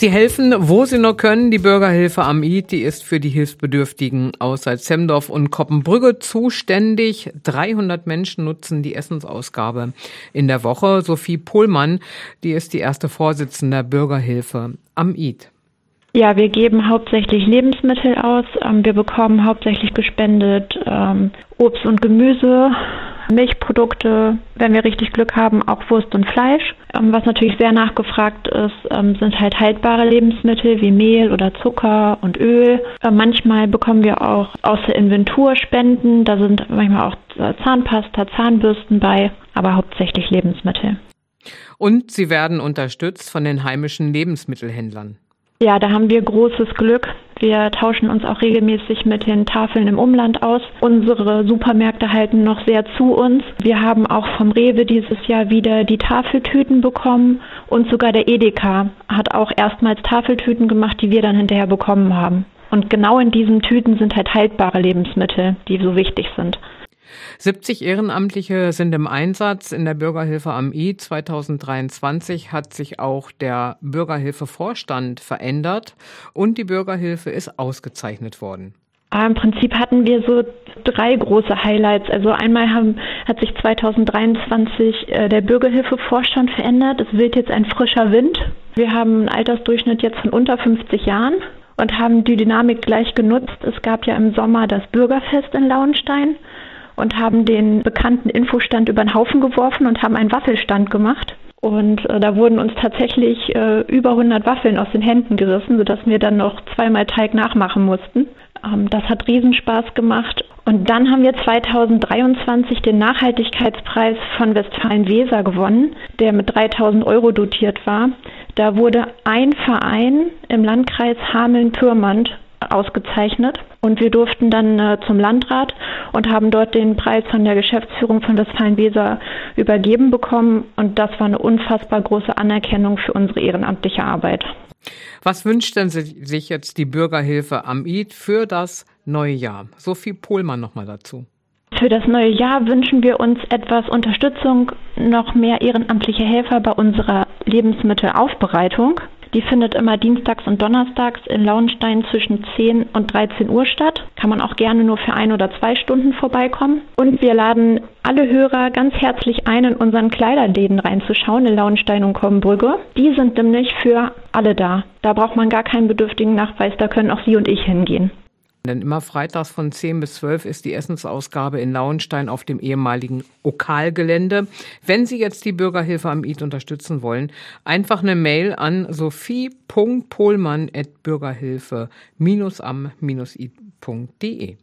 Sie helfen, wo Sie nur können. Die Bürgerhilfe am Id, die ist für die Hilfsbedürftigen aus Salzemdorf und Koppenbrügge zuständig. 300 Menschen nutzen die Essensausgabe in der Woche. Sophie Pohlmann, die ist die erste Vorsitzende der Bürgerhilfe am Id. Ja, wir geben hauptsächlich Lebensmittel aus. Ähm, wir bekommen hauptsächlich gespendet ähm, Obst und Gemüse, Milchprodukte, wenn wir richtig Glück haben, auch Wurst und Fleisch. Ähm, was natürlich sehr nachgefragt ist, ähm, sind halt haltbare Lebensmittel wie Mehl oder Zucker und Öl. Äh, manchmal bekommen wir auch aus der Inventur Spenden. Da sind manchmal auch Zahnpasta, Zahnbürsten bei, aber hauptsächlich Lebensmittel. Und sie werden unterstützt von den heimischen Lebensmittelhändlern. Ja, da haben wir großes Glück. Wir tauschen uns auch regelmäßig mit den Tafeln im Umland aus. Unsere Supermärkte halten noch sehr zu uns. Wir haben auch vom Rewe dieses Jahr wieder die Tafeltüten bekommen und sogar der Edeka hat auch erstmals Tafeltüten gemacht, die wir dann hinterher bekommen haben. Und genau in diesen Tüten sind halt haltbare Lebensmittel, die so wichtig sind. 70 Ehrenamtliche sind im Einsatz in der Bürgerhilfe am I. 2023 hat sich auch der Bürgerhilfevorstand verändert und die Bürgerhilfe ist ausgezeichnet worden. Im Prinzip hatten wir so drei große Highlights. Also einmal haben, hat sich 2023 äh, der Bürgerhilfevorstand verändert. Es wird jetzt ein frischer Wind. Wir haben einen Altersdurchschnitt jetzt von unter 50 Jahren und haben die Dynamik gleich genutzt. Es gab ja im Sommer das Bürgerfest in Lauenstein und haben den bekannten Infostand über den Haufen geworfen und haben einen Waffelstand gemacht. Und äh, da wurden uns tatsächlich äh, über 100 Waffeln aus den Händen gerissen, sodass wir dann noch zweimal Teig nachmachen mussten. Ähm, das hat Riesenspaß gemacht. Und dann haben wir 2023 den Nachhaltigkeitspreis von Westfalen-Weser gewonnen, der mit 3000 Euro dotiert war. Da wurde ein Verein im Landkreis Hameln-Pyrmont ausgezeichnet. Und wir durften dann äh, zum Landrat und haben dort den Preis von der Geschäftsführung von Westfalen-Weser übergeben bekommen. Und das war eine unfassbar große Anerkennung für unsere ehrenamtliche Arbeit. Was wünscht denn sich jetzt die Bürgerhilfe am ID für das neue Jahr? Sophie Pohlmann nochmal dazu. Für das neue Jahr wünschen wir uns etwas Unterstützung, noch mehr ehrenamtliche Helfer bei unserer Lebensmittelaufbereitung. Die findet immer dienstags und donnerstags in Lauenstein zwischen 10 und 13 Uhr statt. Kann man auch gerne nur für ein oder zwei Stunden vorbeikommen. Und wir laden alle Hörer ganz herzlich ein, in unseren Kleiderläden reinzuschauen in Lauenstein und Kommenbrügge. Die sind nämlich für alle da. Da braucht man gar keinen bedürftigen Nachweis, da können auch Sie und ich hingehen. Denn immer freitags von 10 bis 12 ist die Essensausgabe in Lauenstein auf dem ehemaligen Okalgelände. Wenn Sie jetzt die Bürgerhilfe am ID unterstützen wollen, einfach eine Mail an sophie.pohlmann.bürgerhilfe-am-id.de.